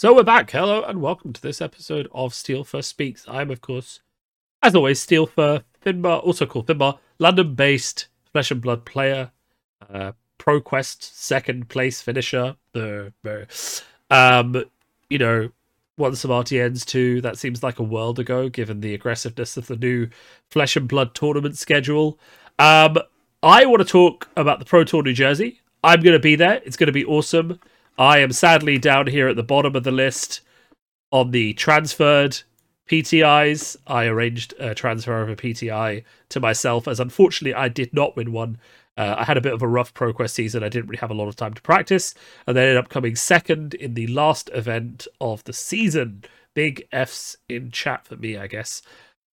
So we're back. Hello and welcome to this episode of Steel First Speaks. I'm, of course, as always, Steel Fur Finbar, also called Finbar, London-based Flesh and Blood player, uh, ProQuest second place finisher. Um, you know, won some RTNs too. That seems like a world ago, given the aggressiveness of the new Flesh and Blood tournament schedule. Um, I want to talk about the Pro Tour New Jersey. I'm going to be there. It's going to be awesome. I am sadly down here at the bottom of the list on the transferred PTIs. I arranged a transfer of a PTI to myself, as unfortunately I did not win one. Uh, I had a bit of a rough ProQuest season. I didn't really have a lot of time to practice, and then ended up coming second in the last event of the season. Big F's in chat for me, I guess.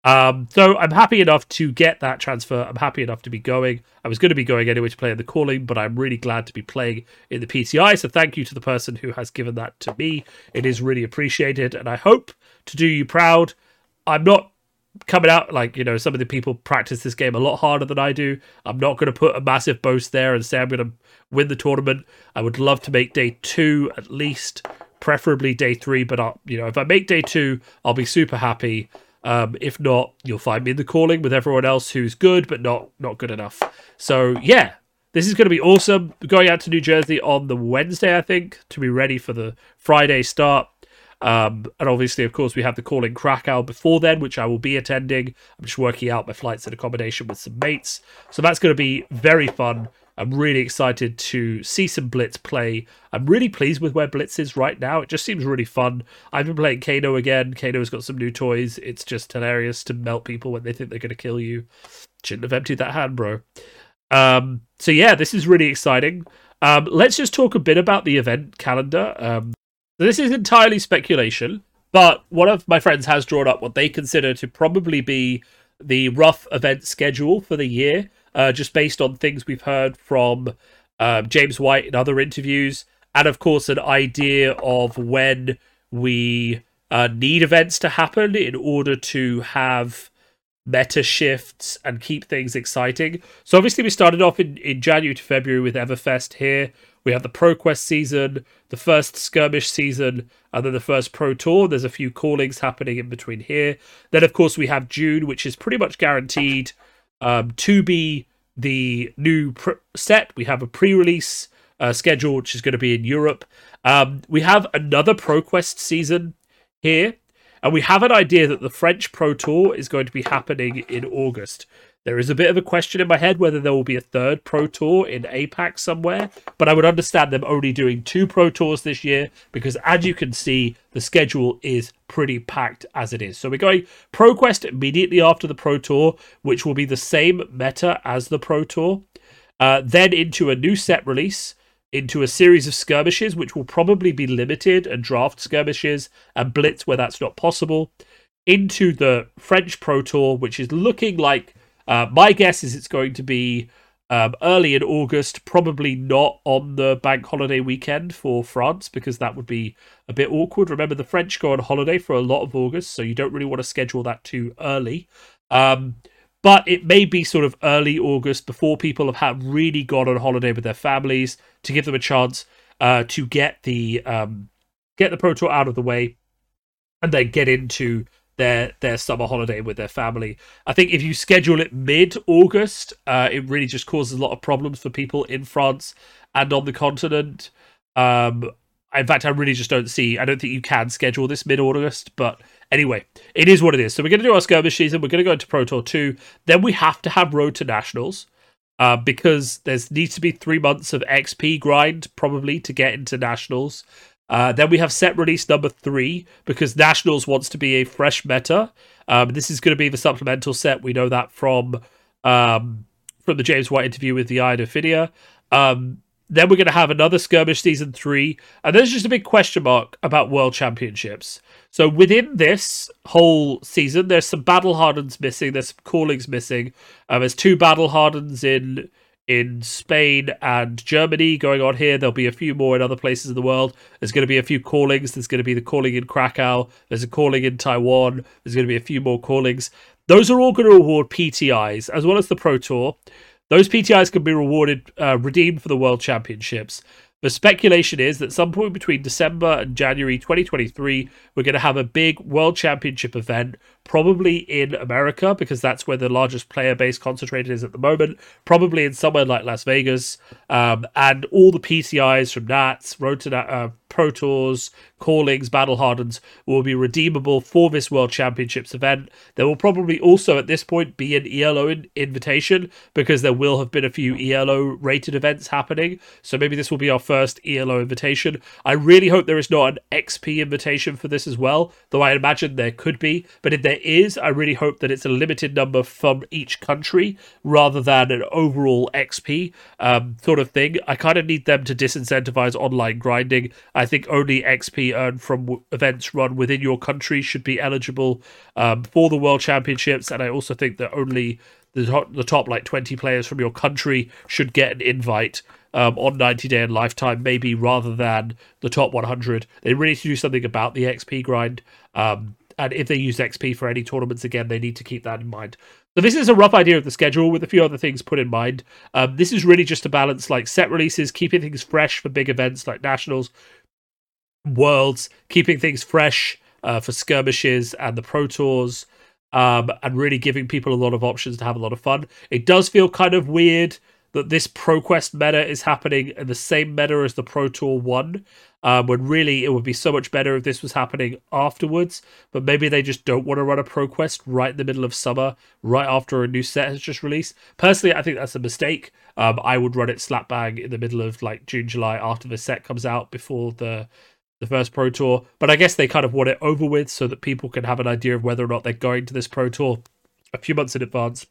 Um, so I'm happy enough to get that transfer. I'm happy enough to be going. I was going to be going anyway to play in the calling, but I'm really glad to be playing in the PTI. So thank you to the person who has given that to me. It is really appreciated, and I hope to do you proud. I'm not coming out like you know some of the people practice this game a lot harder than I do. I'm not going to put a massive boast there and say I'm going to win the tournament. I would love to make day two at least, preferably day three. But I'll, you know if I make day two, I'll be super happy. Um, if not, you'll find me in the calling with everyone else who's good but not not good enough. So yeah, this is going to be awesome. Going out to New Jersey on the Wednesday, I think, to be ready for the Friday start. Um, and obviously, of course, we have the call in Krakow before then, which I will be attending. I'm just working out my flights and accommodation with some mates. So that's going to be very fun. I'm really excited to see some Blitz play. I'm really pleased with where Blitz is right now. It just seems really fun. I've been playing Kano again. Kano's got some new toys. It's just hilarious to melt people when they think they're going to kill you. Shouldn't have emptied that hand, bro. Um, so yeah, this is really exciting. Um, let's just talk a bit about the event calendar. Um, this is entirely speculation, but one of my friends has drawn up what they consider to probably be the rough event schedule for the year uh, just based on things we've heard from um, James White in other interviews, and of course, an idea of when we uh, need events to happen in order to have meta shifts and keep things exciting. So obviously we started off in, in January to February with Everfest here. We have the ProQuest season, the first skirmish season, and then the first Pro Tour. There's a few callings happening in between here. Then of course we have June, which is pretty much guaranteed um, to be the new pr- set. We have a pre-release uh, schedule, which is going to be in Europe. Um, we have another ProQuest season here, and we have an idea that the French Pro Tour is going to be happening in August. There is a bit of a question in my head whether there will be a third Pro Tour in APAC somewhere, but I would understand them only doing two Pro Tours this year because, as you can see, the schedule is pretty packed as it is. So we're going ProQuest immediately after the Pro Tour, which will be the same meta as the Pro Tour, uh, then into a new set release. Into a series of skirmishes, which will probably be limited and draft skirmishes and blitz where that's not possible. Into the French Pro Tour, which is looking like uh, my guess is it's going to be um, early in August, probably not on the bank holiday weekend for France because that would be a bit awkward. Remember, the French go on holiday for a lot of August, so you don't really want to schedule that too early. Um, but it may be sort of early August before people have really gone on holiday with their families to give them a chance uh, to get the um, get the Pro Tour out of the way and then get into their their summer holiday with their family. I think if you schedule it mid August, uh, it really just causes a lot of problems for people in France and on the continent. Um, in fact, I really just don't see. I don't think you can schedule this mid August, but anyway, it is what it is. So we're going to do our skirmish season. We're going to go into Pro Tour two. Then we have to have Road to Nationals. Uh, because there's needs to be three months of XP grind probably to get into nationals. Uh, then we have set release number three because Nationals wants to be a fresh meta. Um, this is going to be the supplemental set. We know that from um, from the James White interview with the Iron Ophidia. Um, then we're going to have another skirmish season three, and there's just a big question mark about World Championships. So within this whole season, there's some battle hardens missing. There's some callings missing. Uh, there's two battle hardens in in Spain and Germany going on here. There'll be a few more in other places in the world. There's going to be a few callings. There's going to be the calling in Krakow. There's a calling in Taiwan. There's going to be a few more callings. Those are all going to award PTIs as well as the Pro Tour. Those PTIs can be rewarded, uh, redeemed for the World Championships. The speculation is that some point between December and January 2023, we're going to have a big World Championship event, probably in America, because that's where the largest player base concentrated is at the moment, probably in somewhere like Las Vegas. Um, and all the PTIs from Nats, Road to uh, Pro Tours, Callings, Battle Hardens will be redeemable for this World Championships event. There will probably also at this point be an ELO in- invitation because there will have been a few ELO rated events happening. So maybe this will be our first ELO invitation. I really hope there is not an XP invitation for this as well, though I imagine there could be. But if there is, I really hope that it's a limited number from each country rather than an overall XP um, sort of thing. I kind of need them to disincentivize online grinding. I think only XP earned from events run within your country should be eligible um, for the World Championships, and I also think that only the top, the top like 20 players from your country should get an invite um, on 90 day and lifetime maybe rather than the top 100 they really need to do something about the xp grind um, and if they use xp for any tournaments again they need to keep that in mind so this is a rough idea of the schedule with a few other things put in mind um, this is really just to balance like set releases keeping things fresh for big events like nationals worlds keeping things fresh uh, for skirmishes and the pro tours um, and really giving people a lot of options to have a lot of fun. It does feel kind of weird that this ProQuest meta is happening in the same meta as the Pro Tour 1, um, when really it would be so much better if this was happening afterwards. But maybe they just don't want to run a ProQuest right in the middle of summer, right after a new set has just released. Personally, I think that's a mistake. Um, I would run it slap bang in the middle of like June, July after the set comes out before the the first Pro Tour. But I guess they kind of want it over with so that people can have an idea of whether or not they're going to this Pro Tour a few months in advance.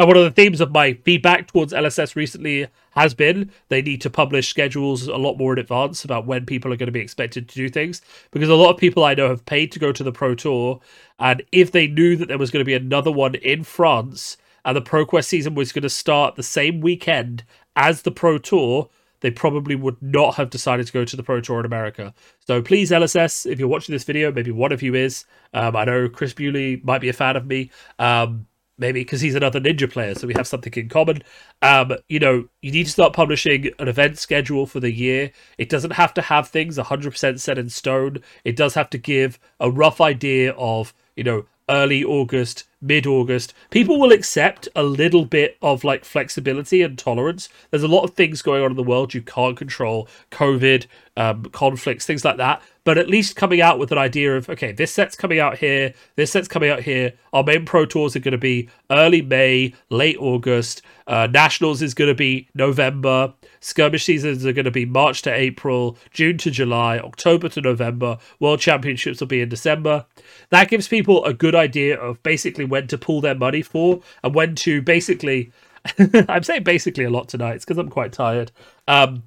And one of the themes of my feedback towards LSS recently has been they need to publish schedules a lot more in advance about when people are going to be expected to do things. Because a lot of people I know have paid to go to the Pro Tour, and if they knew that there was going to be another one in France and the ProQuest season was going to start the same weekend as the Pro Tour, they probably would not have decided to go to the Pro Tour in America. So please, LSS, if you're watching this video, maybe one of you is. Um, I know Chris Bewley might be a fan of me. Um, maybe because he's another ninja player, so we have something in common. Um, you know, you need to start publishing an event schedule for the year. It doesn't have to have things 100% set in stone. It does have to give a rough idea of, you know, early August, mid August, people will accept a little bit of like flexibility and tolerance. There's a lot of things going on in the world you can't control COVID, um, conflicts, things like that. But at least coming out with an idea of, okay, this set's coming out here, this set's coming out here. Our main Pro Tours are going to be early May, late August. Uh, Nationals is going to be November. Skirmish seasons are going to be March to April, June to July, October to November. World Championships will be in December. That gives people a good idea of basically when to pull their money for and when to basically. I'm saying basically a lot tonight. It's because I'm quite tired. Um,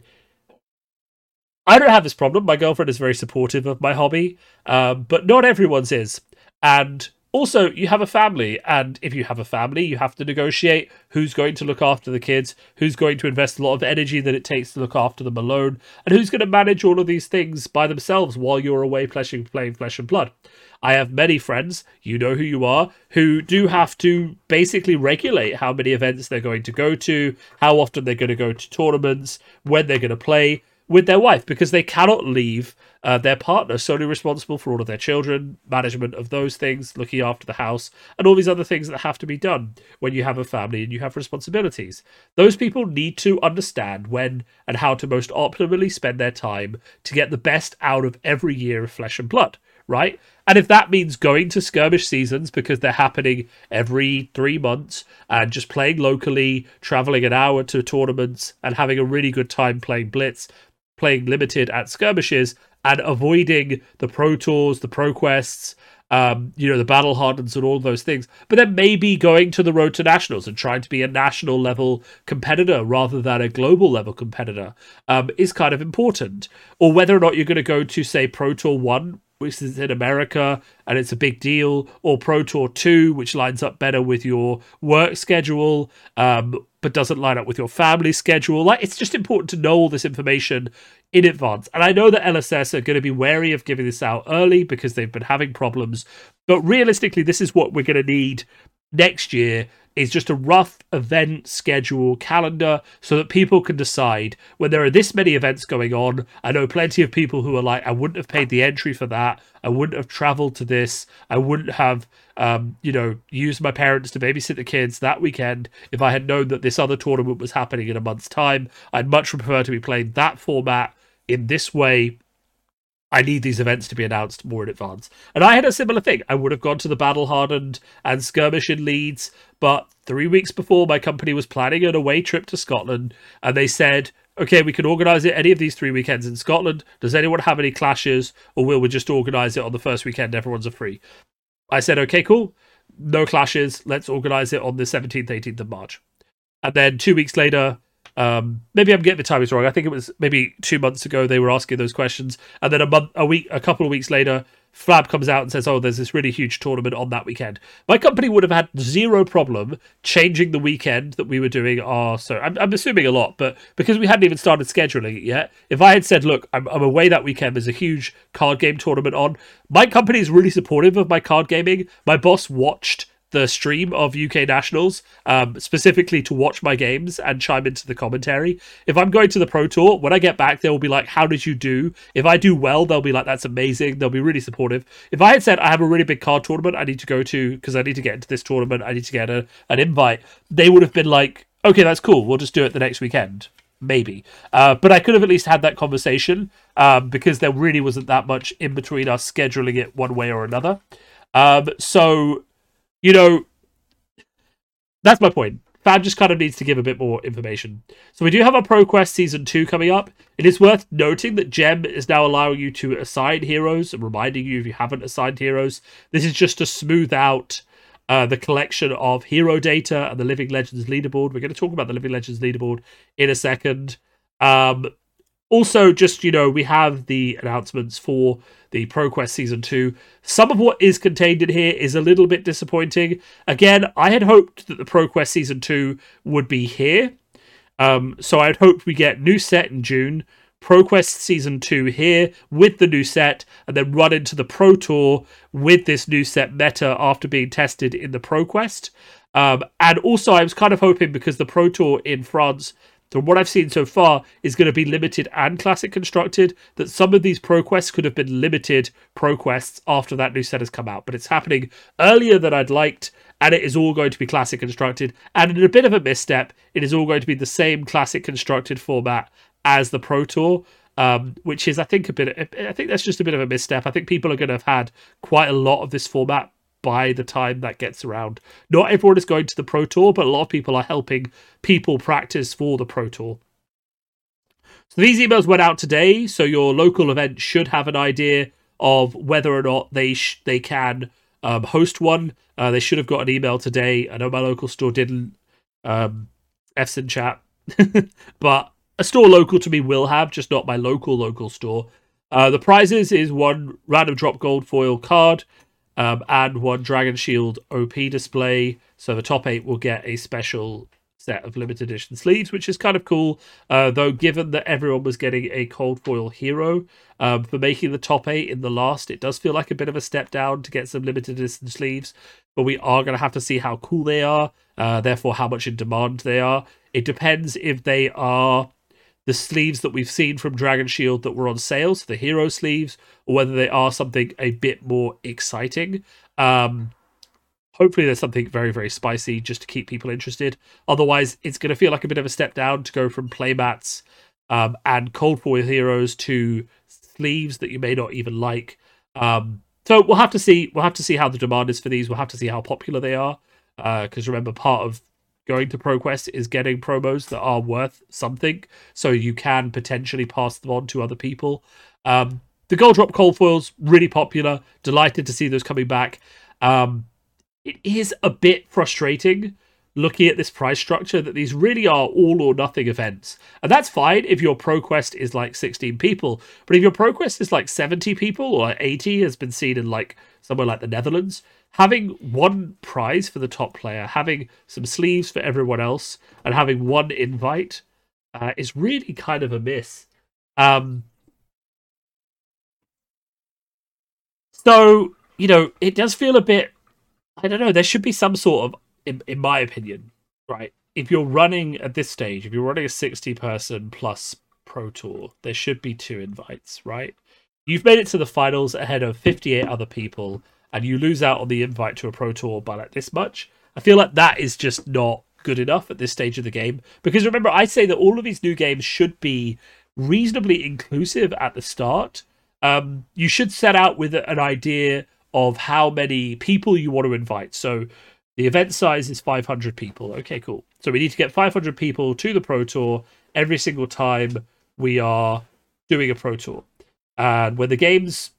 I don't have this problem. My girlfriend is very supportive of my hobby, um, but not everyone's is. And also, you have a family, and if you have a family, you have to negotiate who's going to look after the kids, who's going to invest a lot of energy that it takes to look after them alone, and who's going to manage all of these things by themselves while you're away playing flesh and blood. I have many friends, you know who you are, who do have to basically regulate how many events they're going to go to, how often they're going to go to tournaments, when they're going to play with their wife because they cannot leave uh, their partner solely responsible for all of their children, management of those things, looking after the house, and all these other things that have to be done when you have a family and you have responsibilities. Those people need to understand when and how to most optimally spend their time to get the best out of every year of flesh and blood, right? And if that means going to skirmish seasons because they're happening every three months and just playing locally, traveling an hour to tournaments and having a really good time playing Blitz, playing limited at skirmishes and avoiding the pro tours, the pro quests, um, you know, the battle hardens and all those things. But then maybe going to the road to nationals and trying to be a national level competitor rather than a global level competitor um, is kind of important. Or whether or not you're going to go to, say, Pro Tour 1, which is in America and it's a big deal, or Pro Tour 2, which lines up better with your work schedule, um, but doesn't line up with your family schedule. Like, it's just important to know all this information in advance. And I know that LSS are going to be wary of giving this out early because they've been having problems. But realistically, this is what we're going to need next year is just a rough event schedule calendar so that people can decide when there are this many events going on. I know plenty of people who are like, I wouldn't have paid the entry for that. I wouldn't have traveled to this. I wouldn't have, um, you know, used my parents to babysit the kids that weekend if I had known that this other tournament was happening in a month's time. I'd much prefer to be playing that format in this way I need these events to be announced more in advance. And I had a similar thing. I would have gone to the battle hardened and skirmish in Leeds, but three weeks before my company was planning an away trip to Scotland, and they said, okay, we can organise it any of these three weekends in Scotland. Does anyone have any clashes, or will we just organise it on the first weekend? Everyone's a free. I said, okay, cool. No clashes. Let's organise it on the 17th, 18th of March. And then two weeks later, um, maybe I'm getting the timings wrong. I think it was maybe two months ago they were asking those questions, and then a month, a week, a couple of weeks later, Fab comes out and says, "Oh, there's this really huge tournament on that weekend." My company would have had zero problem changing the weekend that we were doing our. So I'm, I'm assuming a lot, but because we hadn't even started scheduling it yet, if I had said, "Look, I'm, I'm away that weekend. There's a huge card game tournament on," my company is really supportive of my card gaming. My boss watched the stream of UK Nationals, um, specifically to watch my games and chime into the commentary. If I'm going to the Pro Tour, when I get back, they will be like, How did you do? If I do well, they'll be like, That's amazing. They'll be really supportive. If I had said, I have a really big card tournament I need to go to because I need to get into this tournament, I need to get a, an invite, they would have been like, Okay, that's cool. We'll just do it the next weekend maybe. Uh, but I could have at least had that conversation um, because there really wasn't that much in between us scheduling it one way or another. Um, so you know, that's my point. Fab just kind of needs to give a bit more information. So we do have our ProQuest Season 2 coming up. It is worth noting that Gem is now allowing you to assign heroes and reminding you if you haven't assigned heroes. This is just to smooth out uh, the collection of hero data and the Living Legends leaderboard. We're going to talk about the Living Legends leaderboard in a second. Um, also, just, you know, we have the announcements for the ProQuest Season 2. Some of what is contained in here is a little bit disappointing. Again, I had hoped that the ProQuest Season 2 would be here. Um, so I'd hoped we get new set in June, ProQuest Season 2 here with the new set, and then run into the Pro Tour with this new set meta after being tested in the ProQuest. Um, and also, I was kind of hoping because the Pro Tour in France from what I've seen so far, is going to be limited and classic constructed. That some of these pro quests could have been limited pro quests after that new set has come out, but it's happening earlier than I'd liked, and it is all going to be classic constructed. And in a bit of a misstep, it is all going to be the same classic constructed format as the Pro Tour. Um, which is, I think, a bit. I think that's just a bit of a misstep. I think people are going to have had quite a lot of this format by the time that gets around. Not everyone is going to the Pro Tour, but a lot of people are helping people practice for the Pro Tour. So these emails went out today, so your local event should have an idea of whether or not they sh- they can um, host one. Uh, they should have got an email today. I know my local store didn't. Um, F's chat, but a store local to me will have, just not my local local store. Uh, the prizes is one random drop gold foil card, um, and one Dragon Shield OP display. So the top eight will get a special set of limited edition sleeves, which is kind of cool. Uh, though, given that everyone was getting a cold foil hero um, for making the top eight in the last, it does feel like a bit of a step down to get some limited edition sleeves. But we are going to have to see how cool they are, uh, therefore, how much in demand they are. It depends if they are the sleeves that we've seen from Dragon Shield that were on sale, so the hero sleeves, or whether they are something a bit more exciting. Um, hopefully, there's something very, very spicy just to keep people interested. Otherwise, it's going to feel like a bit of a step down to go from playmats um, and cold foil heroes to sleeves that you may not even like. Um, so we'll have to see. We'll have to see how the demand is for these. We'll have to see how popular they are. Uh, because uh, remember, part of going to ProQuest is getting promos that are worth something, so you can potentially pass them on to other people. Um, the Gold Drop Cold Foils really popular. Delighted to see those coming back. Um, it is a bit frustrating looking at this price structure that these really are all or nothing events. And that's fine if your ProQuest is like 16 people. But if your ProQuest is like 70 people or 80 has been seen in like somewhere like the Netherlands, having one prize for the top player, having some sleeves for everyone else, and having one invite uh, is really kind of a miss. Um, so, you know, it does feel a bit. I don't know. There should be some sort of in, in my opinion, right, if you're running at this stage, if you're running a 60 person plus Pro Tour, there should be two invites, right? You've made it to the finals ahead of 58 other people, and you lose out on the invite to a Pro Tour by like this much. I feel like that is just not good enough at this stage of the game. Because remember, I say that all of these new games should be reasonably inclusive at the start. Um, you should set out with an idea of how many people you want to invite. So the event size is 500 people. Okay, cool. So we need to get 500 people to the Pro Tour every single time we are doing a Pro Tour. And when the game's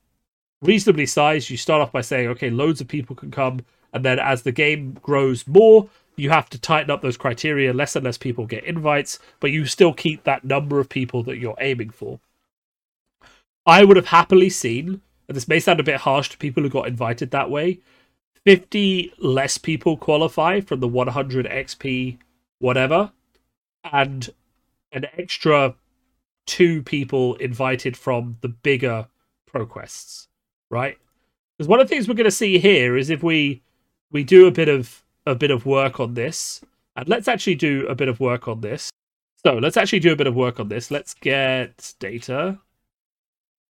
reasonably sized, you start off by saying, okay, loads of people can come. And then as the game grows more, you have to tighten up those criteria. Less and less people get invites, but you still keep that number of people that you're aiming for. I would have happily seen, and this may sound a bit harsh to people who got invited that way, 50 less people qualify from the 100 XP whatever, and an extra two people invited from the bigger ProQuests, right? Because one of the things we're going to see here is if we we do a bit of a bit of work on this, and let's actually do a bit of work on this. So let's actually do a bit of work on this. Let's get data.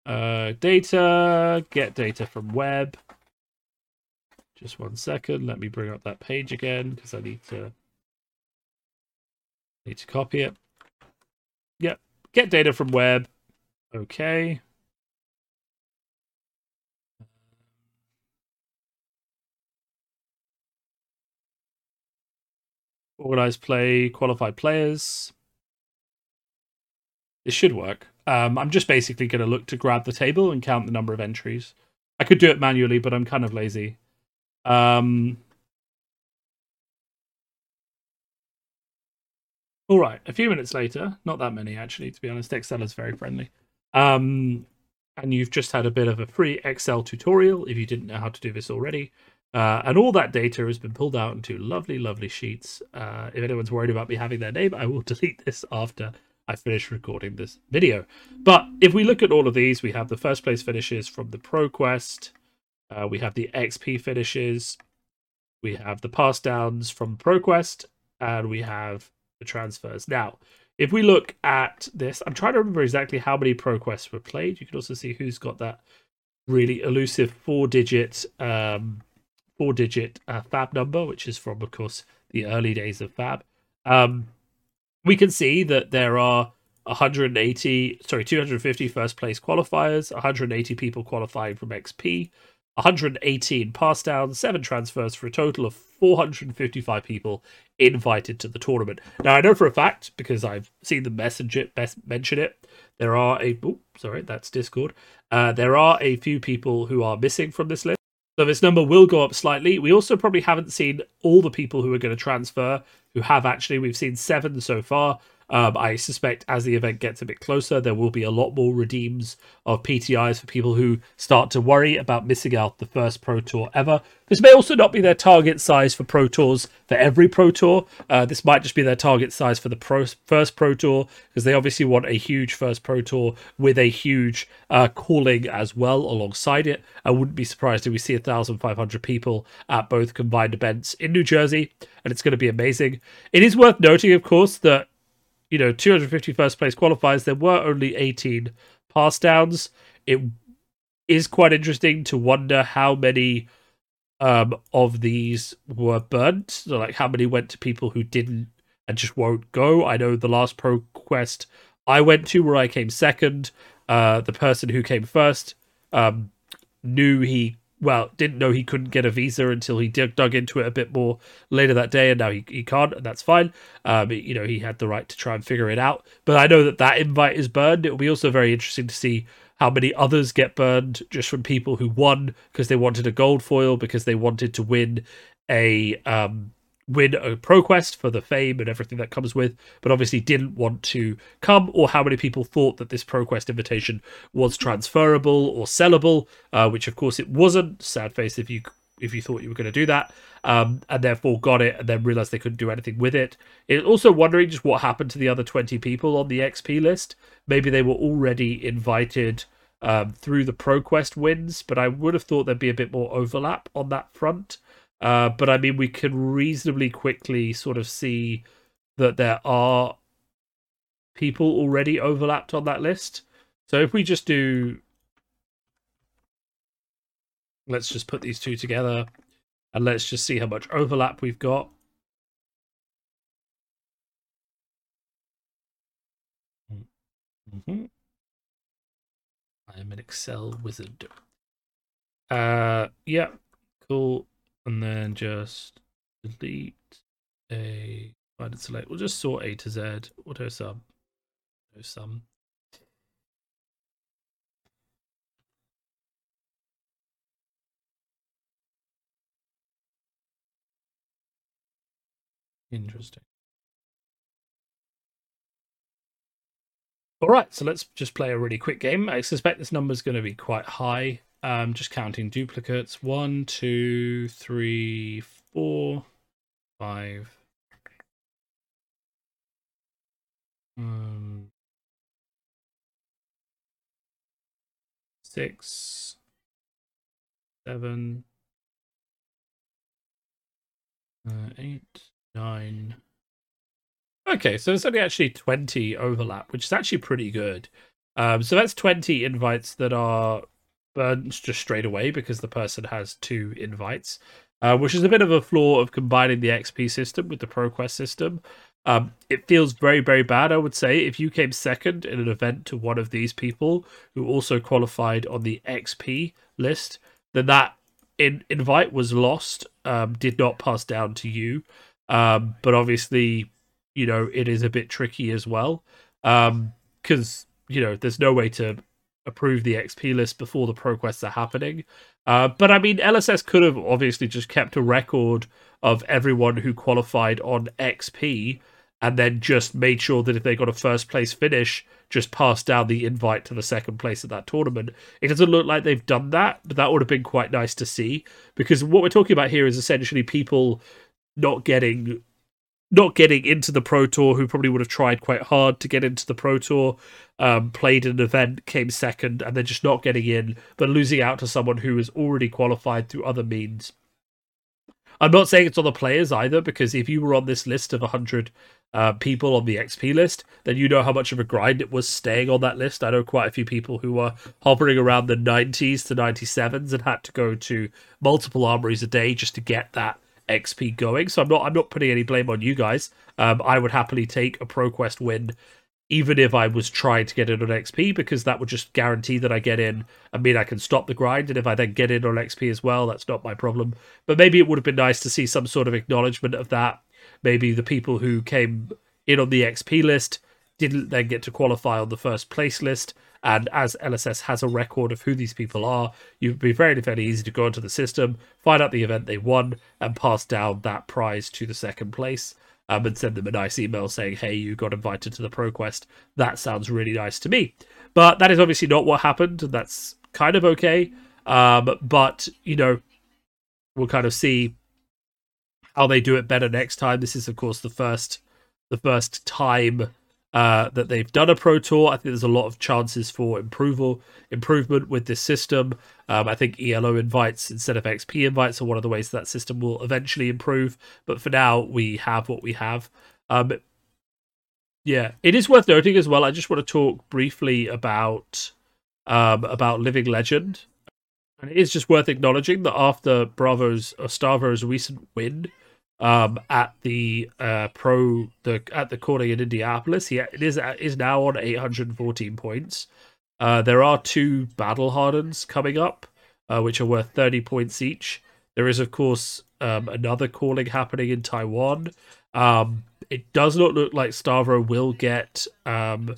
Uh, data, get data from web. Just one second. Let me bring up that page again because I need to need to copy it. Yep. Get data from web. Okay. Organized play, qualified players. This should work. Um, I'm just basically going to look to grab the table and count the number of entries. I could do it manually, but I'm kind of lazy. Um, all right, a few minutes later, not that many actually, to be honest. Excel is very friendly. Um, and you've just had a bit of a free Excel tutorial if you didn't know how to do this already. Uh, and all that data has been pulled out into lovely, lovely sheets. Uh, if anyone's worried about me having their name, I will delete this after I finish recording this video. But if we look at all of these, we have the first place finishes from the ProQuest. Uh, we have the XP finishes. We have the pass downs from ProQuest. And we have the transfers. Now, if we look at this, I'm trying to remember exactly how many ProQuests were played. You can also see who's got that really elusive four-digit um, four-digit uh, Fab number, which is from, of course, the early days of Fab. Um, we can see that there are 180, sorry, 250 first place qualifiers, 180 people qualifying from XP, 118 pass downs, seven transfers for a total of 455 people invited to the tournament. Now I know for a fact because I've seen the messenger best mention it. There are a oh, sorry, that's Discord. Uh, there are a few people who are missing from this list. So this number will go up slightly. We also probably haven't seen all the people who are going to transfer, who have actually. We've seen seven so far. Um, I suspect as the event gets a bit closer, there will be a lot more redeems of PTIs for people who start to worry about missing out the first Pro Tour ever. This may also not be their target size for Pro Tours for every Pro Tour. Uh, this might just be their target size for the pro- first Pro Tour because they obviously want a huge first Pro Tour with a huge uh, calling as well alongside it. I wouldn't be surprised if we see 1,500 people at both combined events in New Jersey, and it's going to be amazing. It is worth noting, of course, that you know 250 first place qualifiers there were only 18 pass downs. It is quite interesting to wonder how many um, of these were burnt so like how many went to people who didn't and just won't go. I know the last pro quest i went to where i came second uh, the person who came first um, knew he well, didn't know he couldn't get a visa until he dug, into it a bit more later that day, and now he, he can't, and that's fine. Um, you know, he had the right to try and figure it out. But I know that that invite is burned. It will be also very interesting to see how many others get burned just from people who won because they wanted a gold foil because they wanted to win a um, win a ProQuest for the fame and everything that comes with, but obviously didn't want to come, or how many people thought that this ProQuest invitation was transferable or sellable, uh, which of course it wasn't. Sad face if you if you thought you were going to do that, um, and therefore got it and then realized they couldn't do anything with it. It also wondering just what happened to the other twenty people on the XP list. Maybe they were already invited. Um, through the ProQuest wins, but I would have thought there'd be a bit more overlap on that front. Uh, but I mean, we can reasonably quickly sort of see that there are people already overlapped on that list. So if we just do, let's just put these two together and let's just see how much overlap we've got. Mm-hmm. I am an Excel wizard. Uh, yeah, cool. And then just delete a find and select. We'll just sort A to Z, auto sum, no sum. Interesting. All right, so let's just play a really quick game. I suspect this number is going to be quite high. Um, just counting duplicates. One, two, three, four, five. Um, six, seven, uh, eight, nine. Okay, so it's only actually 20 overlap, which is actually pretty good. Um, so that's 20 invites that are burned just straight away because the person has two invites, uh, which is a bit of a flaw of combining the XP system with the ProQuest system. Um, it feels very, very bad, I would say. If you came second in an event to one of these people who also qualified on the XP list, then that in- invite was lost, um, did not pass down to you. Um, but obviously, you know, it is a bit tricky as well. Because, um, you know, there's no way to approve the XP list before the ProQuests are happening. Uh, but I mean, LSS could have obviously just kept a record of everyone who qualified on XP and then just made sure that if they got a first place finish, just passed down the invite to the second place at that tournament. It doesn't look like they've done that, but that would have been quite nice to see because what we're talking about here is essentially people not getting not getting into the Pro Tour, who probably would have tried quite hard to get into the Pro Tour, um, played an event, came second, and then just not getting in, but losing out to someone who is already qualified through other means. I'm not saying it's on the players either, because if you were on this list of 100 uh, people on the XP list, then you know how much of a grind it was staying on that list. I know quite a few people who were hovering around the 90s to 97s and had to go to multiple armories a day just to get that XP going. So I'm not I'm not putting any blame on you guys. Um, I would happily take a ProQuest win, even if I was trying to get in on XP, because that would just guarantee that I get in. I mean, I can stop the grind, and if I then get in on XP as well, that's not my problem. But maybe it would have been nice to see some sort of acknowledgement of that. Maybe the people who came in on the XP list didn't then get to qualify on the first place list. And as LSS has a record of who these people are, you'd be very, very easy to go into the system, find out the event they won, and pass down that prize to the second place. Um, and send them a nice email saying, hey, you got invited to the ProQuest. That sounds really nice to me. But that is obviously not what happened. And that's kind of okay. Um, but, you know, we'll kind of see how they do it better next time. This is, of course, the first the first time uh, that they've done a pro tour. I think there's a lot of chances for improval improvement with this system. Um, I think ELO invites instead of XP invites are one of the ways that system will eventually improve. But for now, we have what we have. Um, yeah, it is worth noting as well. I just want to talk briefly about um, about Living Legend, and it is just worth acknowledging that after Bravo's or Starvo's recent win um, at the uh, pro the at the calling in Indianapolis. He is is now on 814 points. Uh, there are two battle hardens coming up, uh, which are worth 30 points each. There is, of course, um, another calling happening in Taiwan. Um, it does not look like Starvo will get um,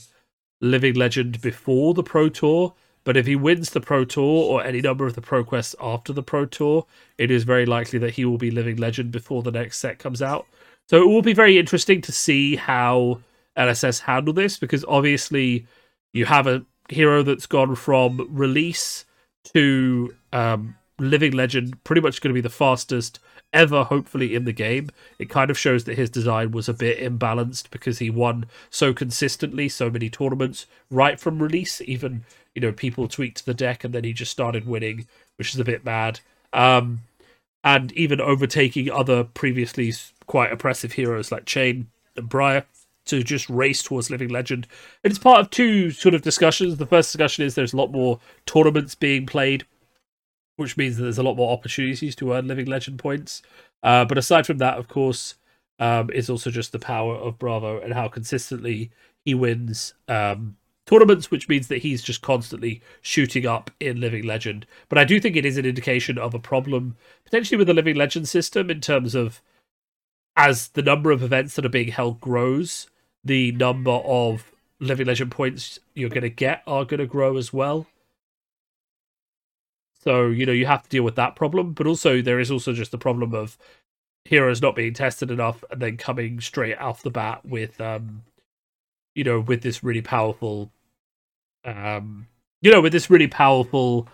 Living Legend before the Pro Tour. But if he wins the Pro Tour or any number of the Pro Quests after the Pro Tour, it is very likely that he will be Living Legend before the next set comes out. So it will be very interesting to see how LSS handle this because obviously you have a hero that's gone from release to um, Living Legend, pretty much going to be the fastest ever, hopefully, in the game. It kind of shows that his design was a bit imbalanced because he won so consistently, so many tournaments right from release, even you know, people tweaked the deck and then he just started winning, which is a bit bad. Um, and even overtaking other previously quite oppressive heroes like Chane and Briar to just race towards Living Legend. And it's part of two sort of discussions. The first discussion is there's a lot more tournaments being played, which means that there's a lot more opportunities to earn Living Legend points. Uh, but aside from that, of course, um, is also just the power of Bravo and how consistently he wins um, tournaments, which means that he's just constantly shooting up in Living Legend. But I do think it is an indication of a problem potentially with the Living Legend system in terms of as the number of events that are being held grows, the number of Living Legend points you're going to get are going to grow as well. So, you know, you have to deal with that problem. But also, there is also just the problem of heroes not being tested enough and then coming straight off the bat with, um, you know, with this really powerful um, you know, with this really powerful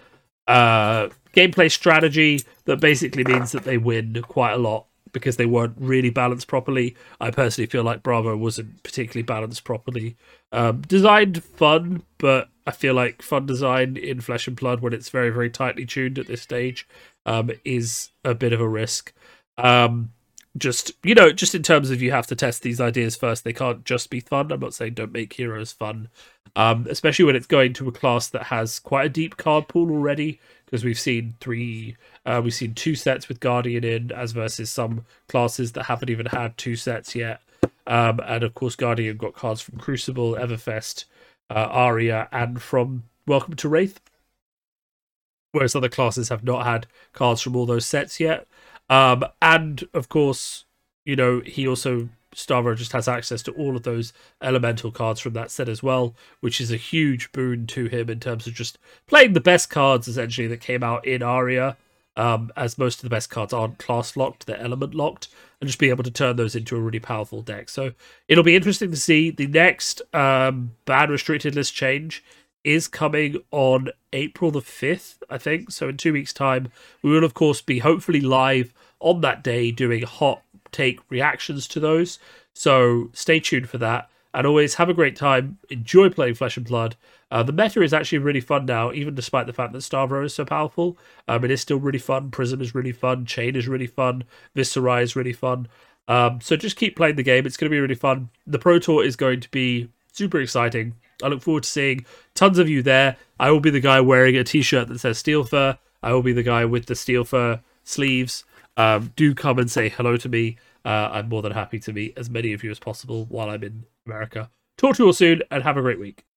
uh, gameplay strategy that basically means that they win quite a lot because they weren't really balanced properly. I personally feel like Bravo wasn't particularly balanced properly. Um, designed fun, but I feel like fun design in Flesh and Blood, when it's very, very tightly tuned at this stage, um, is a bit of a risk. Um, just you know, just in terms of you have to test these ideas first. They can't just be fun. I'm not saying don't make heroes fun, um, especially when it's going to a class that has quite a deep card pool already. Because we've seen three, uh, we've seen two sets with Guardian in, as versus some classes that haven't even had two sets yet. Um, and of course, Guardian got cards from Crucible, Everfest, uh, Aria, and from Welcome to Rathe Whereas other classes have not had cards from all those sets yet. Um, and of course, you know, he also Starvo just has access to all of those elemental cards from that set as well, which is a huge boon to him in terms of just playing the best cards essentially that came out in Aria. Um, as most of the best cards aren't class locked, they're element locked, and just being able to turn those into a really powerful deck. So it'll be interesting to see. The next um, ban restricted list change is coming on April the 5th, I think. So in two weeks' time, we will, of course, be hopefully live on that day doing hot take reactions to those. So stay tuned for that. And always have a great time. Enjoy playing Flesh and Blood. Uh, the meta is actually really fun now, even despite the fact that Starvo is so powerful. Um, it is still really fun. Prism is really fun. Chane is really fun. Viserai is really fun. Um, so just keep playing the game. It's going to be really fun. The Pro Tour is going to be super exciting. I look forward to seeing tons of you there. I will be the guy wearing a t-shirt that says Steel Fur. I will be the guy with the Steel Fur sleeves. Um, do come and say hello to me. Uh, I'm more than happy to meet as many of you as possible while I'm in America. Talk to you all soon and have a great week.